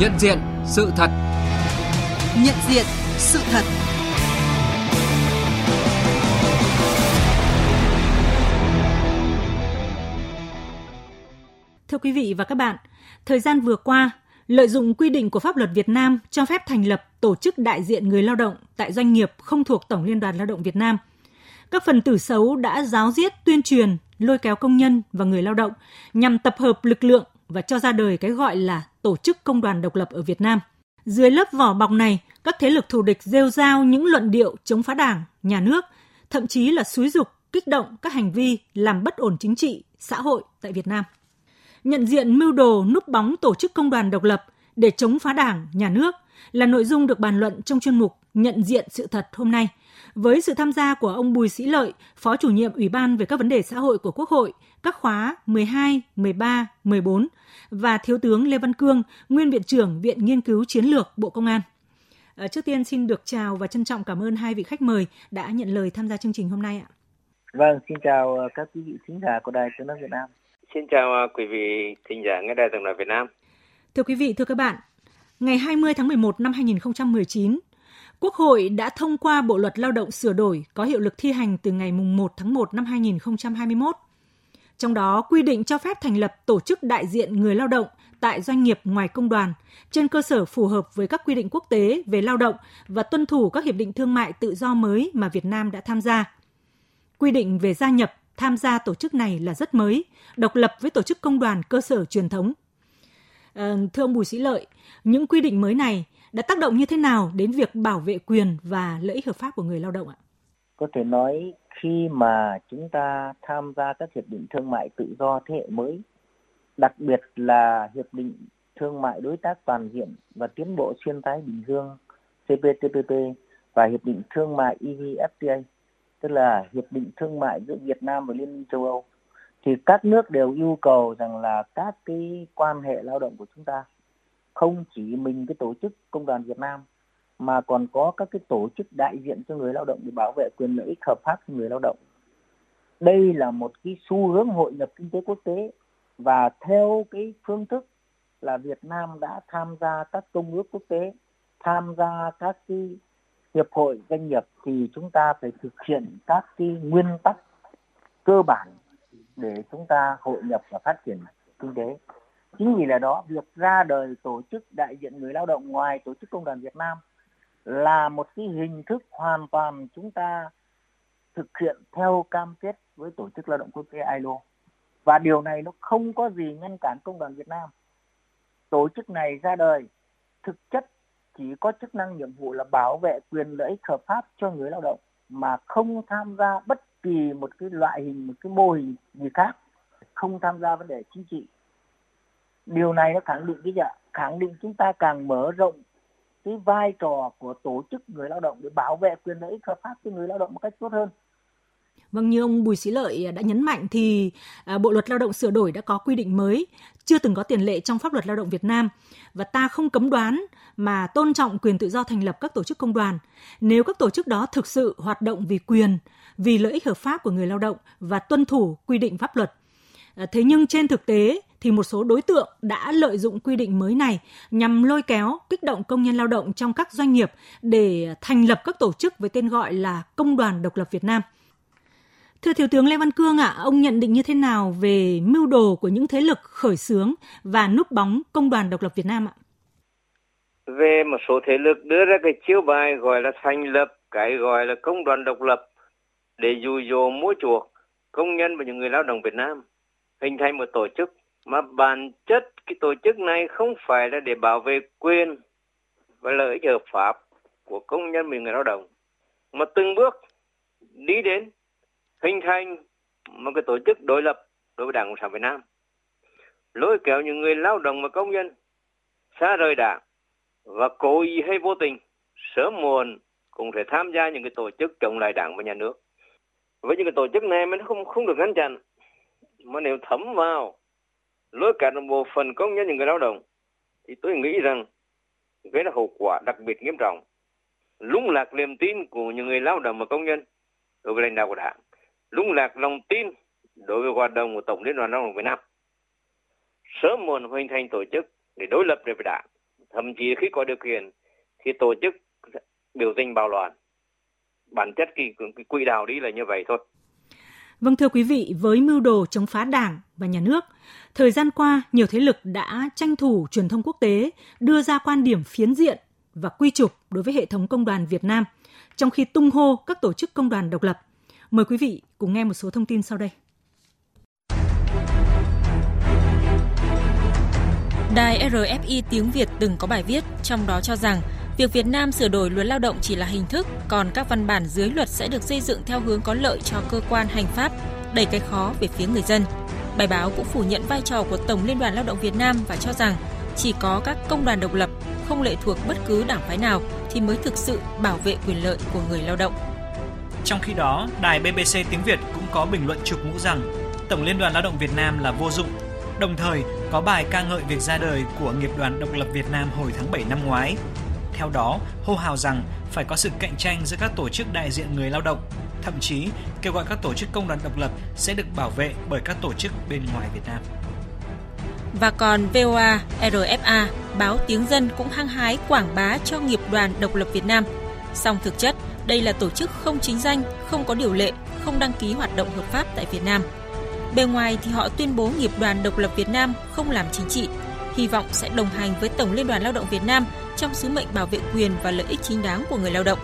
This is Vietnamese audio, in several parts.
Nhận diện sự thật. Nhận diện sự thật. Thưa quý vị và các bạn, thời gian vừa qua, lợi dụng quy định của pháp luật Việt Nam cho phép thành lập tổ chức đại diện người lao động tại doanh nghiệp không thuộc Tổng Liên đoàn Lao động Việt Nam. Các phần tử xấu đã giáo diết tuyên truyền, lôi kéo công nhân và người lao động nhằm tập hợp lực lượng và cho ra đời cái gọi là tổ chức công đoàn độc lập ở Việt Nam. Dưới lớp vỏ bọc này, các thế lực thù địch rêu rao những luận điệu chống phá đảng, nhà nước, thậm chí là xúi dục, kích động các hành vi làm bất ổn chính trị, xã hội tại Việt Nam. Nhận diện mưu đồ núp bóng tổ chức công đoàn độc lập để chống phá đảng, nhà nước là nội dung được bàn luận trong chuyên mục Nhận diện sự thật hôm nay với sự tham gia của ông Bùi Sĩ Lợi, Phó chủ nhiệm Ủy ban về các vấn đề xã hội của Quốc hội, các khóa 12, 13, 14 và Thiếu tướng Lê Văn Cương, Nguyên Viện trưởng Viện Nghiên cứu Chiến lược Bộ Công an. À, trước tiên xin được chào và trân trọng cảm ơn hai vị khách mời đã nhận lời tham gia chương trình hôm nay ạ. Vâng, xin chào ờ, các quý vị thính giả của Đài Tiếng nói Việt Nam. Xin chào ờ, quý vị thính giả nghe Đài Tiếng nói Việt Nam. Thưa quý vị, thưa các bạn, ngày 20 tháng 11 năm 2019, Quốc hội đã thông qua Bộ luật Lao động sửa đổi có hiệu lực thi hành từ ngày 1 tháng 1 năm 2021. Trong đó quy định cho phép thành lập tổ chức đại diện người lao động tại doanh nghiệp ngoài công đoàn trên cơ sở phù hợp với các quy định quốc tế về lao động và tuân thủ các hiệp định thương mại tự do mới mà Việt Nam đã tham gia. Quy định về gia nhập, tham gia tổ chức này là rất mới, độc lập với tổ chức công đoàn cơ sở truyền thống. À, thưa ông Bùi Sĩ Lợi, những quy định mới này đã tác động như thế nào đến việc bảo vệ quyền và lợi ích hợp pháp của người lao động ạ? Có thể nói khi mà chúng ta tham gia các hiệp định thương mại tự do thế hệ mới, đặc biệt là hiệp định thương mại đối tác toàn diện và tiến bộ xuyên thái Bình Dương CPTPP và hiệp định thương mại EVFTA, tức là hiệp định thương mại giữa Việt Nam và Liên minh châu Âu, thì các nước đều yêu cầu rằng là các cái quan hệ lao động của chúng ta không chỉ mình cái tổ chức công đoàn Việt Nam mà còn có các cái tổ chức đại diện cho người lao động để bảo vệ quyền lợi ích hợp pháp của người lao động. Đây là một cái xu hướng hội nhập kinh tế quốc tế và theo cái phương thức là Việt Nam đã tham gia các công ước quốc tế, tham gia các cái hiệp hội doanh nghiệp thì chúng ta phải thực hiện các cái nguyên tắc cơ bản để chúng ta hội nhập và phát triển kinh tế chính vì là đó, việc ra đời tổ chức đại diện người lao động ngoài tổ chức công đoàn Việt Nam là một cái hình thức hoàn toàn chúng ta thực hiện theo cam kết với tổ chức lao động quốc tế ILO và điều này nó không có gì ngăn cản công đoàn Việt Nam. Tổ chức này ra đời, thực chất chỉ có chức năng nhiệm vụ là bảo vệ quyền lợi ích hợp pháp cho người lao động mà không tham gia bất kỳ một cái loại hình, một cái mô hình gì khác, không tham gia vấn đề chính trị điều này nó khẳng định cái gì ạ khẳng định chúng ta càng mở rộng cái vai trò của tổ chức người lao động để bảo vệ quyền lợi ích hợp pháp cho người lao động một cách tốt hơn Vâng, như ông Bùi Sĩ Lợi à, đã nhấn mạnh thì à, Bộ luật Lao động sửa đổi đã có quy định mới, chưa từng có tiền lệ trong pháp luật lao động Việt Nam và ta không cấm đoán mà tôn trọng quyền tự do thành lập các tổ chức công đoàn. Nếu các tổ chức đó thực sự hoạt động vì quyền, vì lợi ích hợp pháp của người lao động và tuân thủ quy định pháp luật. À, thế nhưng trên thực tế thì một số đối tượng đã lợi dụng quy định mới này nhằm lôi kéo, kích động công nhân lao động trong các doanh nghiệp để thành lập các tổ chức với tên gọi là Công đoàn Độc lập Việt Nam. Thưa Thiếu tướng Lê Văn Cương ạ, à, ông nhận định như thế nào về mưu đồ của những thế lực khởi xướng và núp bóng Công đoàn Độc lập Việt Nam ạ? Về một số thế lực đưa ra cái chiêu bài gọi là thành lập cái gọi là Công đoàn Độc lập để dụ dỗ mua chuộc công nhân và những người lao động Việt Nam hình thành một tổ chức mà bản chất cái tổ chức này không phải là để bảo vệ quyền và lợi ích hợp pháp của công nhân và người lao động, mà từng bước đi đến hình thành một cái tổ chức đối lập đối với Đảng Cộng sản Việt Nam. Lôi kéo những người lao động và công nhân xa rời đảng và cố ý hay vô tình sớm muộn cũng sẽ tham gia những cái tổ chức chống lại đảng và nhà nước. Với những cái tổ chức này mình không không được ngăn chặn, mà nếu thấm vào lỗi cả một bộ phận công nhân những người lao động. Thì tôi nghĩ rằng gây ra hậu quả đặc biệt nghiêm trọng. Lung lạc niềm tin của những người lao động và công nhân đối với lãnh đạo của đảng. Lung lạc lòng tin đối với hoạt động của tổng liên đoàn lao động việt nam. Sớm muộn hình thành tổ chức để đối lập với đảng. Thậm chí khi có điều kiện thì tổ chức biểu tình bạo loạn. Bản chất cái, cái quỹ đạo đi là như vậy thôi. Vâng thưa quý vị, với mưu đồ chống phá Đảng và nhà nước, thời gian qua nhiều thế lực đã tranh thủ truyền thông quốc tế đưa ra quan điểm phiến diện và quy trục đối với hệ thống công đoàn Việt Nam, trong khi tung hô các tổ chức công đoàn độc lập. Mời quý vị cùng nghe một số thông tin sau đây. Đài RFI tiếng Việt từng có bài viết trong đó cho rằng việc Việt Nam sửa đổi luật lao động chỉ là hình thức, còn các văn bản dưới luật sẽ được xây dựng theo hướng có lợi cho cơ quan hành pháp, đẩy cái khó về phía người dân. Bài báo cũng phủ nhận vai trò của Tổng Liên đoàn Lao động Việt Nam và cho rằng chỉ có các công đoàn độc lập, không lệ thuộc bất cứ đảng phái nào thì mới thực sự bảo vệ quyền lợi của người lao động. Trong khi đó, đài BBC tiếng Việt cũng có bình luận chụp mũ rằng Tổng Liên đoàn Lao động Việt Nam là vô dụng. Đồng thời, có bài ca ngợi việc ra đời của Nghiệp đoàn Độc lập Việt Nam hồi tháng 7 năm ngoái. Theo đó, hô hào rằng phải có sự cạnh tranh giữa các tổ chức đại diện người lao động, thậm chí kêu gọi các tổ chức công đoàn độc lập sẽ được bảo vệ bởi các tổ chức bên ngoài Việt Nam. Và còn VOA, RFA, báo Tiếng Dân cũng hăng hái quảng bá cho nghiệp đoàn độc lập Việt Nam. Song thực chất, đây là tổ chức không chính danh, không có điều lệ, không đăng ký hoạt động hợp pháp tại Việt Nam. Bề ngoài thì họ tuyên bố nghiệp đoàn độc lập Việt Nam không làm chính trị, hy vọng sẽ đồng hành với Tổng Liên đoàn Lao động Việt Nam trong sứ mệnh bảo vệ quyền và lợi ích chính đáng của người lao động.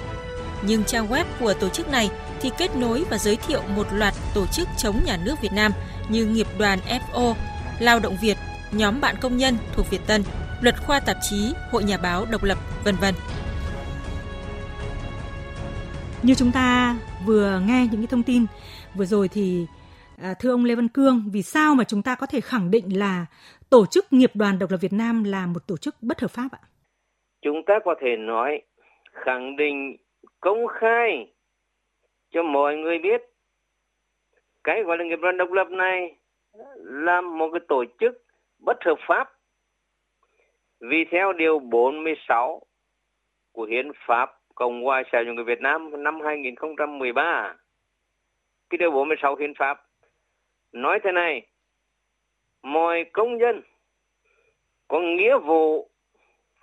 Nhưng trang web của tổ chức này thì kết nối và giới thiệu một loạt tổ chức chống nhà nước Việt Nam như nghiệp đoàn FO, Lao động Việt, nhóm bạn công nhân thuộc Việt Tân, luật khoa tạp chí, hội nhà báo độc lập, vân vân. Như chúng ta vừa nghe những cái thông tin vừa rồi thì à, thưa ông Lê Văn Cương, vì sao mà chúng ta có thể khẳng định là tổ chức nghiệp đoàn độc lập Việt Nam là một tổ chức bất hợp pháp ạ? Chúng ta có thể nói, khẳng định, công khai cho mọi người biết cái gọi là nghiệp đoàn độc lập này là một cái tổ chức bất hợp pháp. Vì theo điều 46 của Hiến pháp Cộng hòa xã hội người Việt Nam năm 2013 cái điều 46 Hiến pháp nói thế này, mọi công dân có nghĩa vụ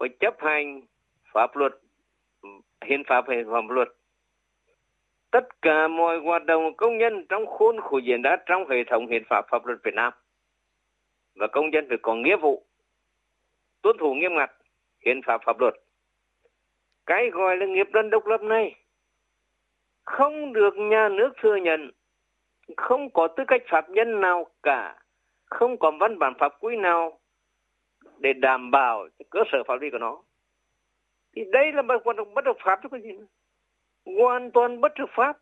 phải chấp hành pháp luật, hiến pháp và pháp luật. Tất cả mọi hoạt động công nhân trong khuôn khổ diễn ra trong hệ thống hiến pháp pháp luật Việt Nam và công dân phải có nghĩa vụ, tuân thủ nghiêm ngặt hiến pháp pháp luật. Cái gọi là nghiệp dân độc lập này không được nhà nước thừa nhận, không có tư cách pháp nhân nào cả, không có văn bản pháp quy nào để đảm bảo cơ sở pháp lý của nó thì đây là một hoạt động bất hợp pháp chứ có gì nữa. hoàn toàn bất hợp pháp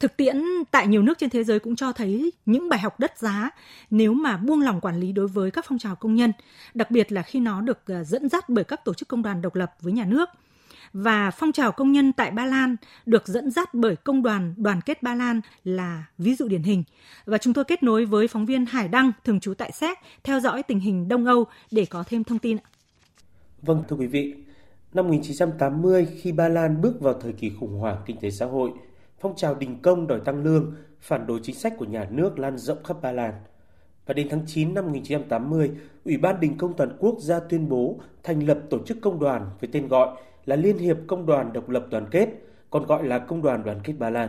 Thực tiễn tại nhiều nước trên thế giới cũng cho thấy những bài học đất giá nếu mà buông lỏng quản lý đối với các phong trào công nhân, đặc biệt là khi nó được ờ, dẫn dắt bởi các tổ chức công đoàn độc lập với nhà nước. Và phong trào công nhân tại Ba Lan được dẫn dắt bởi công đoàn đoàn kết Ba Lan là ví dụ điển hình. Và chúng tôi kết nối với phóng viên Hải Đăng, thường trú tại Séc, theo dõi tình hình Đông Âu để có thêm thông tin. Vâng, thưa quý vị, năm 1980 khi Ba Lan bước vào thời kỳ khủng hoảng kinh tế xã hội – phong trào đình công đòi tăng lương, phản đối chính sách của nhà nước lan rộng khắp Ba Lan. Và đến tháng 9 năm 1980, Ủy ban Đình công Toàn quốc ra tuyên bố thành lập tổ chức công đoàn với tên gọi là Liên hiệp Công đoàn Độc lập Đoàn kết, còn gọi là Công đoàn Đoàn kết Ba Lan.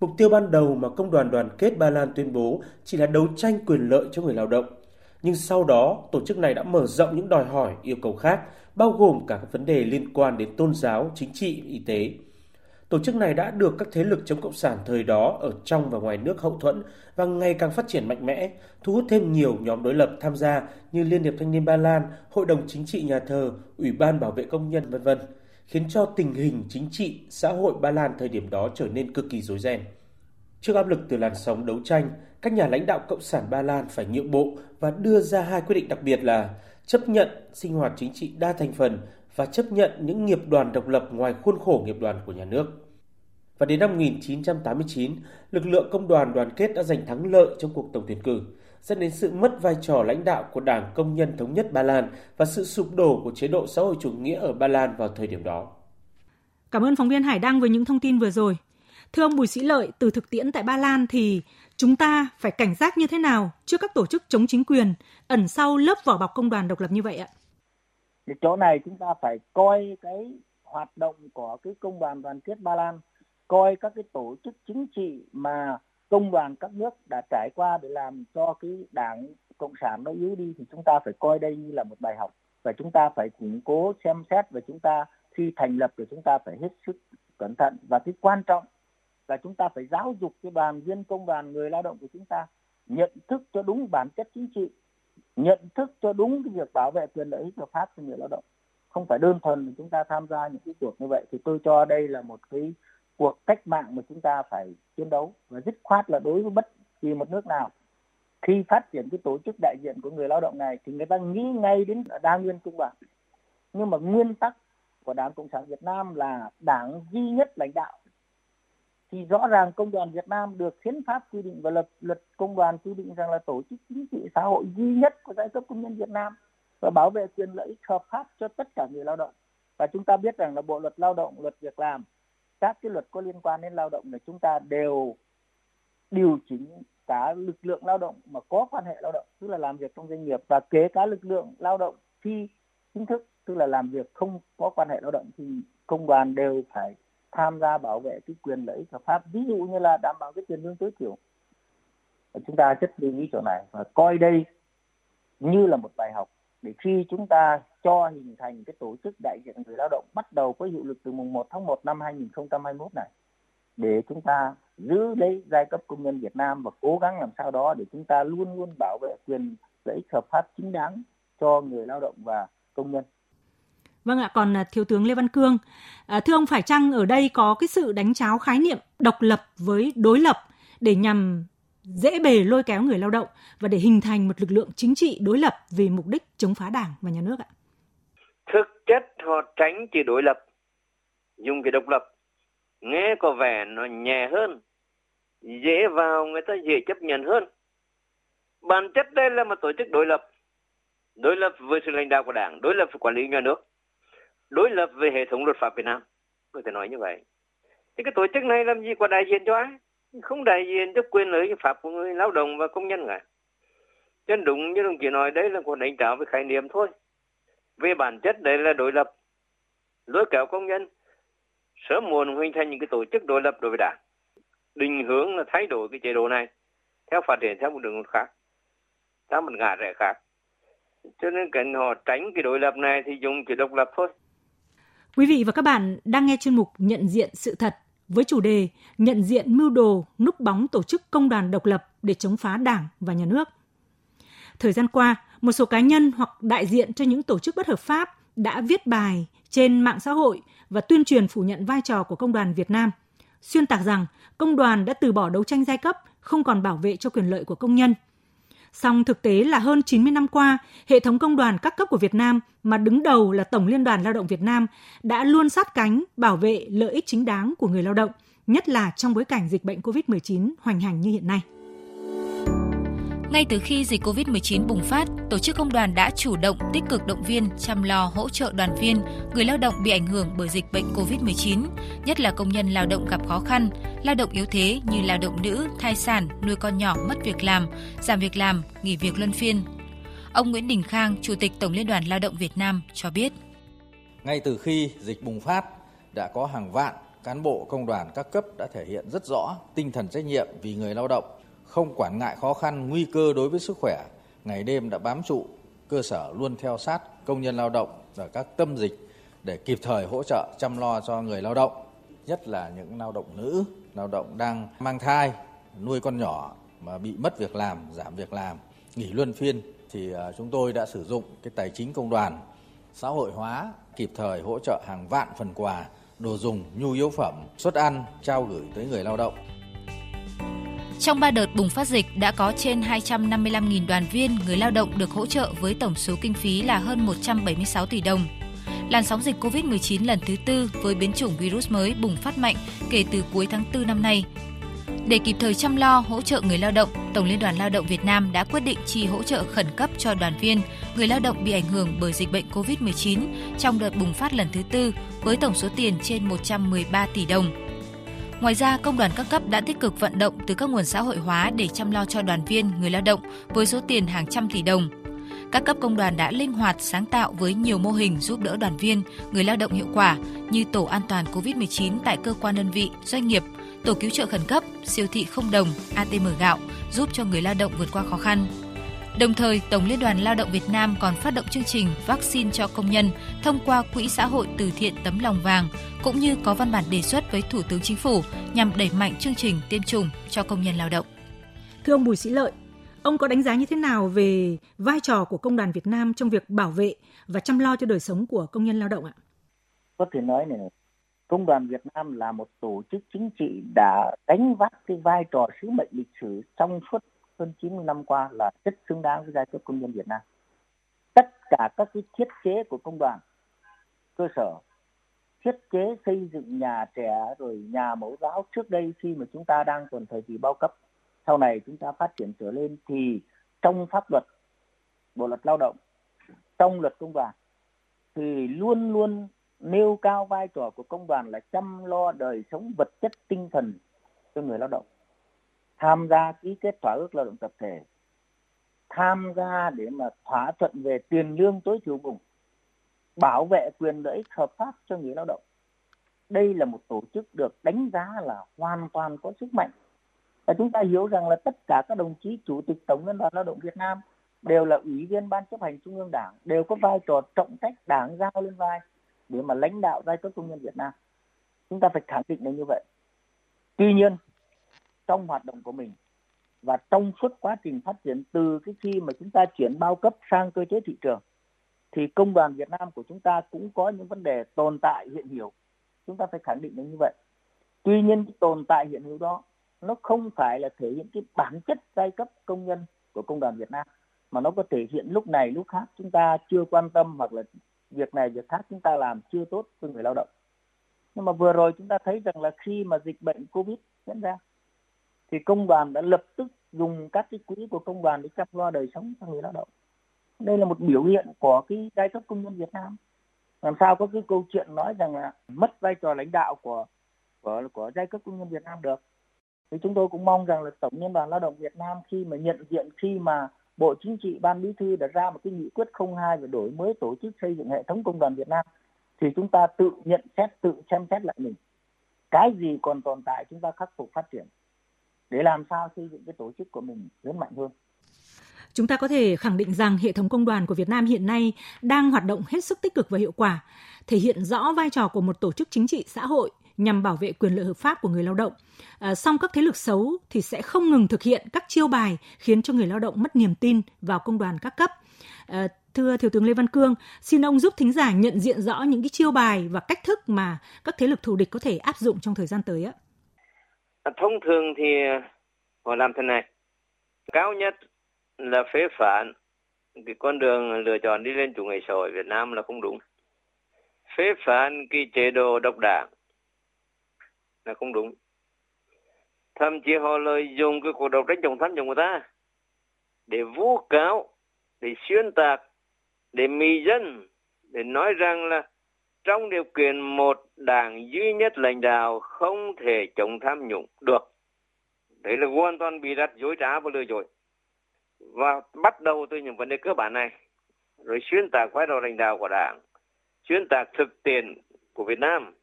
Mục tiêu ban đầu mà Công đoàn Đoàn kết Ba Lan tuyên bố chỉ là đấu tranh quyền lợi cho người lao động. Nhưng sau đó, tổ chức này đã mở rộng những đòi hỏi, yêu cầu khác, bao gồm cả các vấn đề liên quan đến tôn giáo, chính trị, y tế. Tổ chức này đã được các thế lực chống cộng sản thời đó ở trong và ngoài nước hậu thuẫn và ngày càng phát triển mạnh mẽ, thu hút thêm nhiều nhóm đối lập tham gia như Liên hiệp Thanh niên Ba Lan, Hội đồng Chính trị Nhà thờ, Ủy ban Bảo vệ công nhân v.v. khiến cho tình hình chính trị, xã hội Ba Lan thời điểm đó trở nên cực kỳ rối ren. Trước áp lực từ làn sóng đấu tranh, các nhà lãnh đạo cộng sản Ba Lan phải nhượng bộ và đưa ra hai quyết định đặc biệt là chấp nhận sinh hoạt chính trị đa thành phần và chấp nhận những nghiệp đoàn độc lập ngoài khuôn khổ nghiệp đoàn của nhà nước. Và đến năm 1989, lực lượng công đoàn đoàn kết đã giành thắng lợi trong cuộc tổng tuyển cử, dẫn đến sự mất vai trò lãnh đạo của Đảng Công nhân Thống nhất Ba Lan và sự sụp đổ của chế độ xã hội chủ nghĩa ở Ba Lan vào thời điểm đó. Cảm ơn phóng viên Hải Đăng với những thông tin vừa rồi. Thưa ông Bùi Sĩ Lợi, từ thực tiễn tại Ba Lan thì chúng ta phải cảnh giác như thế nào trước các tổ chức chống chính quyền ẩn sau lớp vỏ bọc công đoàn độc lập như vậy ạ? thì chỗ này chúng ta phải coi cái hoạt động của cái công đoàn đoàn kết Ba Lan coi các cái tổ chức chính trị mà công đoàn các nước đã trải qua để làm cho cái đảng cộng sản nó yếu đi thì chúng ta phải coi đây như là một bài học và chúng ta phải củng cố, xem xét và chúng ta khi thành lập thì chúng ta phải hết sức cẩn thận. Và cái quan trọng là chúng ta phải giáo dục cái đoàn viên công đoàn, người lao động của chúng ta nhận thức cho đúng bản chất chính trị, nhận thức cho đúng cái việc bảo vệ quyền lợi ích hợp pháp cho người lao động. Không phải đơn thuần chúng ta tham gia những cái cuộc như vậy. Thì tôi cho đây là một cái cuộc cách mạng mà chúng ta phải chiến đấu và dứt khoát là đối với bất kỳ một nước nào. Khi phát triển cái tổ chức đại diện của người lao động này thì người ta nghĩ ngay đến đa nguyên công bằng nhưng mà nguyên tắc của đảng cộng sản việt nam là đảng duy nhất lãnh đạo. Thì rõ ràng công đoàn Việt Nam được hiến pháp quy định và luật luật công đoàn quy định rằng là tổ chức chính trị xã hội duy nhất của giai cấp công nhân Việt Nam và bảo vệ quyền lợi ích hợp pháp cho tất cả người lao động. Và chúng ta biết rằng là bộ luật lao động, luật việc làm các cái luật có liên quan đến lao động là chúng ta đều điều chỉnh cả lực lượng lao động mà có quan hệ lao động, tức là làm việc trong doanh nghiệp, và kể cả lực lượng lao động phi chính thức, tức là làm việc không có quan hệ lao động thì công đoàn đều phải tham gia bảo vệ cái quyền lợi ích hợp pháp. Ví dụ như là đảm bảo cái tiền lương tối thiểu. Chúng ta rất lưu ý chỗ này và coi đây như là một bài học để khi chúng ta cho hình thành cái tổ chức đại diện người lao động bắt đầu có hiệu lực từ mùng 1 tháng 1 năm 2021 này để chúng ta giữ lấy giai cấp công nhân Việt Nam và cố gắng làm sao đó để chúng ta luôn luôn bảo vệ quyền lợi ích hợp pháp chính đáng cho người lao động và công nhân. Vâng ạ, còn à, Thiếu tướng Lê Văn Cương, à, thưa ông phải chăng ở đây có cái sự đánh cháo khái niệm độc lập với đối lập để nhằm dễ bề lôi kéo người lao động và để hình thành một lực lượng chính trị đối lập vì mục đích chống phá đảng và nhà nước ạ? Thực chất họ tránh chỉ đối lập, dùng cái độc lập, nghe có vẻ nó nhẹ hơn, dễ vào người ta dễ chấp nhận hơn. Bản chất đây là một tổ chức đối lập, đối lập với sự lãnh đạo của đảng, đối lập với quản lý nhà nước đối lập với hệ thống luật pháp Việt Nam. Có thể nói như vậy. Thì cái tổ chức này làm gì có đại diện cho ai? Không đại diện cho quyền lợi pháp của người lao động và công nhân cả. Cho nên đúng như đồng chí nói đấy là cuộc đánh tráo về khái niệm thôi về bản chất đấy là đối lập. Lôi kéo công nhân sớm muộn hình thành những cái tổ chức đối lập đối với đảng. Định hướng là thay đổi cái chế độ này theo phát triển theo một đường khác theo một ngã rẽ khác. Cho nên cần họ tránh cái đối lập này thì dùng chỉ độc lập thôi. Quý vị và các bạn đang nghe chuyên mục Nhận diện sự thật với chủ đề Nhận diện mưu đồ núp bóng tổ chức công đoàn độc lập để chống phá Đảng và nhà nước. Thời gian qua, một số cá nhân hoặc đại diện cho những tổ chức bất hợp pháp đã viết bài trên mạng xã hội và tuyên truyền phủ nhận vai trò của công đoàn Việt Nam, xuyên tạc rằng công đoàn đã từ bỏ đấu tranh giai cấp, không còn bảo vệ cho quyền lợi của công nhân – Song thực tế là hơn 90 năm qua, hệ thống công đoàn các cấp của Việt Nam mà đứng đầu là Tổng Liên đoàn Lao động Việt Nam đã luôn sát cánh bảo vệ lợi ích chính đáng của người lao động, nhất là trong bối cảnh dịch bệnh COVID-19 hoành hành như hiện nay. Ngay từ khi dịch COVID-19 bùng phát, tổ chức công đoàn đã chủ động tích cực động viên, chăm lo hỗ trợ đoàn viên, người lao động bị ảnh hưởng bởi dịch bệnh COVID-19, nhất là công nhân lao động gặp khó khăn, lao động yếu thế như lao động nữ, thai sản, nuôi con nhỏ mất việc làm, giảm việc làm, nghỉ việc luân phiên. Ông Nguyễn Đình Khang, Chủ tịch Tổng Liên đoàn Lao động Việt Nam cho biết. Ngay từ khi dịch bùng phát, đã có hàng vạn cán bộ công đoàn các cấp đã thể hiện rất rõ tinh thần trách nhiệm vì người lao động không quản ngại khó khăn, nguy cơ đối với sức khỏe, ngày đêm đã bám trụ cơ sở luôn theo sát công nhân lao động ở các tâm dịch để kịp thời hỗ trợ chăm lo cho người lao động, nhất là những lao động nữ, lao động đang mang thai, nuôi con nhỏ mà bị mất việc làm, giảm việc làm, nghỉ luân phiên thì à, chúng tôi đã sử dụng cái tài chính công đoàn xã hội hóa kịp thời hỗ trợ hàng vạn phần quà, đồ dùng, nhu yếu phẩm, suất ăn trao gửi tới người lao động. Trong 3 đợt bùng phát dịch đã có trên 255.000 đoàn viên người lao động được hỗ trợ với tổng số kinh phí là hơn 176 tỷ đồng. Làn sóng dịch COVID-19 lần thứ tư với biến chủng virus mới bùng phát mạnh kể từ cuối tháng 4 năm nay. Để kịp thời chăm lo hỗ trợ người lao động, Tổng Liên đoàn Lao động Việt Nam đã quyết định chi hỗ trợ khẩn cấp cho đoàn viên, người lao động bị ảnh hưởng bởi dịch bệnh COVID-19 trong đợt bùng phát lần thứ tư với tổng số tiền trên 113 tỷ đồng Ngoài ra, công đoàn các cấp đã tích cực vận động từ các nguồn xã hội hóa để chăm lo cho đoàn viên, người lao động với số tiền hàng trăm tỷ đồng. Các cấp công đoàn đã linh hoạt sáng tạo với nhiều mô hình giúp đỡ đoàn viên, người lao động hiệu quả như tổ an toàn COVID-19 tại cơ quan đơn vị, doanh nghiệp, tổ cứu trợ khẩn cấp, siêu thị không đồng, ATM gạo giúp cho người lao động vượt qua khó khăn. Đồng thời, Tổng Liên đoàn Lao động Việt Nam còn phát động chương trình vaccine cho công nhân thông qua Quỹ xã hội từ thiện tấm lòng vàng, cũng như có văn bản đề xuất với Thủ tướng Chính phủ nhằm đẩy mạnh chương trình tiêm chủng cho công nhân lao động. Thưa ông Bùi Sĩ Lợi, ông có đánh giá như thế nào về vai trò của Công đoàn Việt Nam trong việc bảo vệ và chăm lo cho đời sống của công nhân lao động ạ? Có thể nói này, Công đoàn Việt Nam là một tổ chức chính trị đã đánh vác cái vai trò sứ mệnh lịch sử trong suốt hơn 90 năm qua là rất xứng đáng với giai cấp công nhân Việt Nam. Tất cả các cái thiết chế của công đoàn cơ sở, thiết chế xây dựng nhà trẻ rồi nhà mẫu giáo trước đây khi mà chúng ta đang còn thời kỳ bao cấp, sau này chúng ta phát triển trở lên thì trong pháp luật, bộ luật lao động, trong luật công đoàn thì luôn luôn nêu cao vai trò của công đoàn là chăm lo đời sống vật chất tinh thần cho người lao động tham gia ký kết thỏa ước lao động tập thể, tham gia để mà thỏa thuận về tiền lương tối thiểu vùng, bảo vệ quyền lợi ích hợp pháp cho người lao động. Đây là một tổ chức được đánh giá là hoàn toàn có sức mạnh. Và chúng ta hiểu rằng là tất cả các đồng chí chủ tịch tổng liên đoàn lao động Việt Nam đều là ủy viên ban chấp hành trung ương đảng, đều có vai trò trọng trách đảng giao lên vai để mà lãnh đạo giai cấp công nhân Việt Nam. Chúng ta phải khẳng định là như vậy. Tuy nhiên trong hoạt động của mình. Và trong suốt quá trình phát triển, từ cái khi mà chúng ta chuyển bao cấp sang cơ chế thị trường, thì công đoàn Việt Nam của chúng ta cũng có những vấn đề tồn tại hiện hữu. Chúng ta phải khẳng định là như vậy. Tuy nhiên, cái tồn tại hiện hữu đó, nó không phải là thể hiện cái bản chất giai cấp công nhân của công đoàn Việt Nam, mà nó có thể hiện lúc này, lúc khác. Chúng ta chưa quan tâm hoặc là việc này, việc khác chúng ta làm chưa tốt với người lao động. Nhưng mà vừa rồi chúng ta thấy rằng là khi mà dịch bệnh covid diễn ra thì công đoàn đã lập tức dùng các cái quỹ của công đoàn để chăm lo đời sống cho người lao động. Đây là một biểu hiện của cái giai cấp công nhân Việt Nam. Làm sao có cái câu chuyện nói rằng là mất vai trò lãnh đạo của của của giai cấp công nhân Việt Nam được. Thì chúng tôi cũng mong rằng là tổng liên đoàn lao động Việt Nam khi mà nhận diện, khi mà Bộ Chính trị, Ban Bí thư đã ra một cái nghị quyết 02 về đổi mới tổ chức xây dựng hệ thống công đoàn Việt Nam, thì chúng ta tự nhận xét, tự xem xét lại mình. Cái gì còn tồn tại, chúng ta khắc phục phát triển để làm sao xây dựng cái tổ chức của mình lớn mạnh hơn. Chúng ta có thể khẳng định rằng hệ thống công đoàn của Việt Nam hiện nay đang hoạt động hết sức tích cực và hiệu quả, thể hiện rõ vai trò của một tổ chức chính trị xã hội nhằm bảo vệ quyền lợi hợp pháp của người lao động. À, song các thế lực xấu thì sẽ không ngừng thực hiện các chiêu bài khiến cho người lao động mất niềm tin vào công đoàn các cấp. À, thưa thiếu tướng Lê Văn Cương, xin ông giúp thính giả nhận diện rõ những cái chiêu bài và cách thức mà các thế lực thù địch có thể áp dụng trong thời gian tới ạ. À, thông thường thì họ làm thế này. Cao nhất là phế phán cái con đường lựa chọn đi lên chủ nghĩa xã hội Việt Nam là không đúng. phế phán cái chế độ độc đảng là không đúng. Thậm chí họ lợi dụng cái cuộc đấu tranh chống tham nhũng của ta để vu cáo, để xuyên tạc, để mì dân, để nói rằng là trong điều kiện một đảng duy nhất lãnh đạo không thể chống tham nhũng được. Đấy là hoàn toàn bị đặt dối trá và lừa dối. Và bắt đầu từ những vấn đề cơ bản này, rồi xuyên tạc vai trò lãnh đạo của đảng, xuyên tạc thực tiễn của Việt Nam.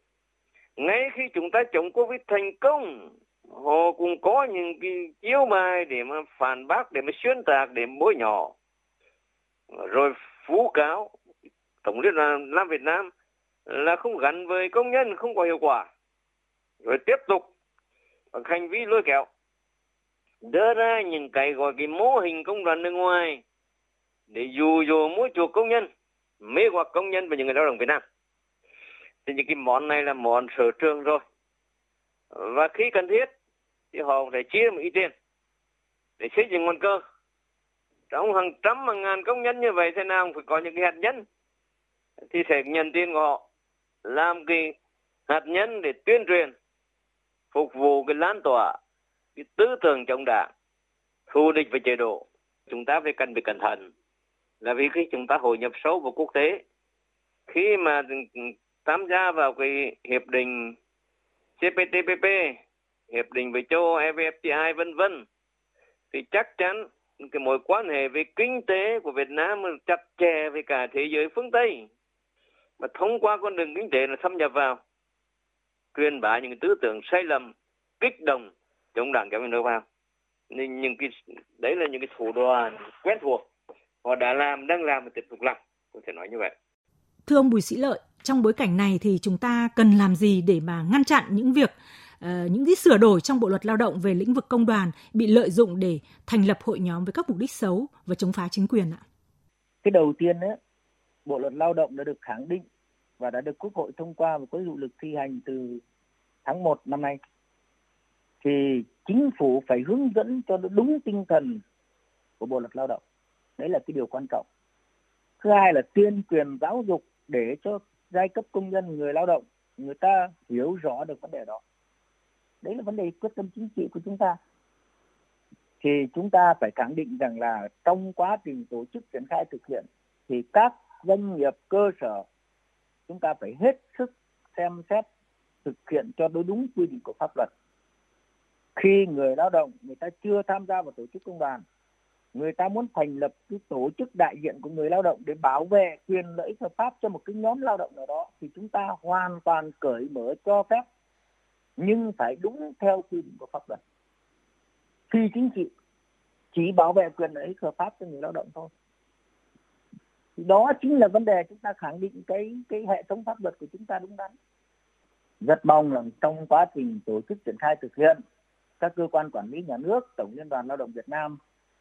Ngay khi chúng ta chống Covid thành công, họ cũng có những cái chiếu bài để mà phản bác, để mà xuyên tạc, để bôi nhỏ. Rồi phú cáo Tổng liên đoàn Nam Việt Nam là không gắn với công nhân, không có hiệu quả. Rồi tiếp tục, bằng hành vi lôi kéo, đưa ra những cái gọi cái mô hình công đoàn nước ngoài để dụ dỗ mua chuộc công nhân, mê hoặc công nhân và những người lao động Việt Nam. Thì những cái món này là món sở trường rồi. Và khi cần thiết thì họ sẽ chia một ít tiền để xây dựng nguồn cơ. Trong hàng trăm hàng ngàn công nhân như vậy, thế nào cũng phải có những cái hạt nhân thì sẽ nhận tiền của họ làm cái hạt nhân để tuyên truyền, phục vụ cái lan tỏa cái tư tưởng chống đảng, thù địch với chế độ. Chúng ta phải cần phải cẩn thận. Là vì khi chúng ta hội nhập sâu vào quốc tế, khi mà tham gia vào cái hiệp định CPTPP hiệp định với châu Âu EVFTA vân vân, thì chắc chắn cái mối quan hệ về kinh tế của Việt Nam chặt chẽ với cả thế giới phương Tây mà thông qua con đường kinh tế là xâm nhập vào truyền bá những tư tưởng sai lầm kích động chống đảng kéo nước vào nên những cái đấy là những cái thủ đoạn quen thuộc họ đã làm đang làm và tiếp tục làm có thể nói như vậy thưa ông Bùi Sĩ Lợi trong bối cảnh này thì chúng ta cần làm gì để mà ngăn chặn những việc uh, những cái sửa đổi trong bộ luật lao động về lĩnh vực công đoàn bị lợi dụng để thành lập hội nhóm với các mục đích xấu và chống phá chính quyền ạ? Cái đầu tiên ấy, bộ luật lao động đã được khẳng định và đã được Quốc hội thông qua và có hiệu lực thi hành từ tháng 1 năm nay. Thì chính phủ phải hướng dẫn cho đúng tinh thần của bộ luật lao động. Đấy là cái điều quan trọng. Thứ hai là tuyên truyền giáo dục để cho giai cấp công nhân, người lao động, người ta hiểu rõ được vấn đề đó. Đấy là vấn đề quyết tâm chính trị của chúng ta. Thì chúng ta phải khẳng định rằng là trong quá trình tổ chức triển khai thực hiện thì các doanh nghiệp cơ sở, chúng ta phải hết sức xem xét, thực hiện cho đối đúng quy định của pháp luật. Khi người lao động, người ta chưa tham gia vào tổ chức công đoàn, người ta muốn thành lập cái tổ chức đại diện của người lao động để bảo vệ quyền lợi ích hợp pháp cho một cái nhóm lao động nào đó, thì chúng ta hoàn toàn cởi mở cho phép, nhưng phải đúng theo quy định của pháp luật. Phi chính trị chỉ bảo vệ quyền lợi ích hợp pháp cho người lao động thôi đó chính là vấn đề chúng ta khẳng định cái cái hệ thống pháp luật của chúng ta đúng đắn. Rất mong là trong quá trình tổ chức triển khai thực hiện, các cơ quan quản lý nhà nước, tổng liên đoàn lao động việt nam,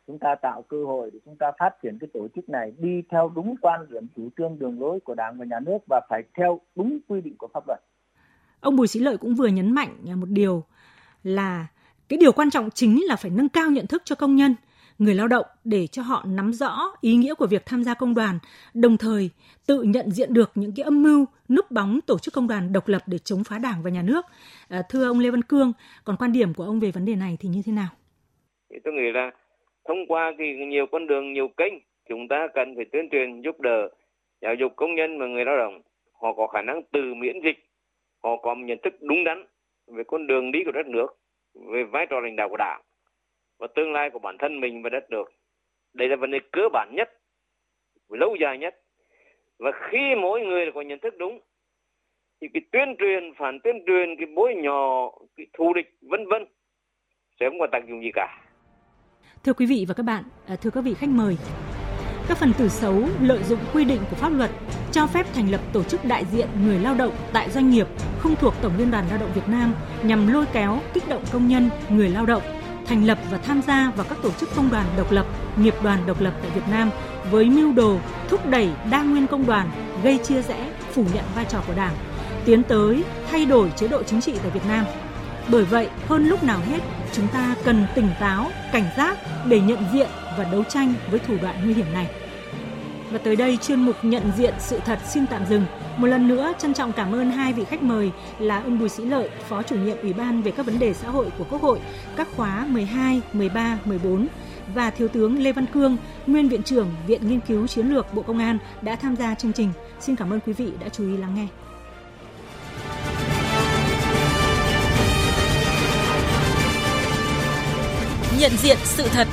chúng ta tạo cơ hội để chúng ta phát triển cái tổ chức này đi theo đúng quan điểm, chủ trương, đường lối của đảng và nhà nước và phải theo đúng quy định của pháp luật. Ông bùi sĩ lợi cũng vừa nhấn mạnh một điều là cái điều quan trọng chính là phải nâng cao nhận thức cho công nhân người lao động để cho họ nắm rõ ý nghĩa của việc tham gia công đoàn, đồng thời tự nhận diện được những cái âm mưu núp bóng tổ chức công đoàn độc lập để chống phá Đảng và nhà nước. À, thưa ông Lê Văn Cương, còn quan điểm của ông về vấn đề này thì như thế nào? Tôi nghĩ là thông qua thì nhiều con đường, nhiều kênh, chúng ta cần phải tuyên truyền giúp đỡ giáo dục công nhân và người lao động. Họ có khả năng tự miễn dịch, họ có nhận thức đúng đắn về con đường đi của đất nước, về vai trò lãnh đạo của đảng và tương lai của bản thân mình và đất nước. Đây là vấn đề cơ bản nhất, lâu dài nhất. Và khi mỗi người có nhận thức đúng, thì cái tuyên truyền, phản tuyên truyền, cái bối nhỏ, cái thù địch, vân vân sẽ không có tác dụng gì cả. Thưa quý vị và các bạn, à, thưa các vị khách mời, các phần tử xấu lợi dụng quy định của pháp luật cho phép thành lập tổ chức đại diện người lao động tại doanh nghiệp không thuộc Tổng Liên đoàn Lao động Việt Nam nhằm lôi kéo, kích động công nhân, người lao động thành lập và tham gia vào các tổ chức công đoàn độc lập, nghiệp đoàn độc lập tại Việt Nam với mưu đồ thúc đẩy đa nguyên công đoàn, gây chia rẽ, phủ nhận vai trò của Đảng, tiến tới thay đổi chế độ chính trị tại Việt Nam. Bởi vậy, hơn lúc nào hết, chúng ta cần tỉnh táo, cảnh giác để nhận diện và đấu tranh với thủ đoạn nguy hiểm này. Và tới đây chuyên mục nhận diện sự thật xin tạm dừng. Một lần nữa trân trọng cảm ơn hai vị khách mời là ông Bùi Sĩ Lợi, Phó chủ nhiệm Ủy ban về các vấn đề xã hội của Quốc hội, các khóa 12, 13, 14 và Thiếu tướng Lê Văn Cương, Nguyên Viện trưởng Viện Nghiên cứu Chiến lược Bộ Công an đã tham gia chương trình. Xin cảm ơn quý vị đã chú ý lắng nghe. Nhận diện sự thật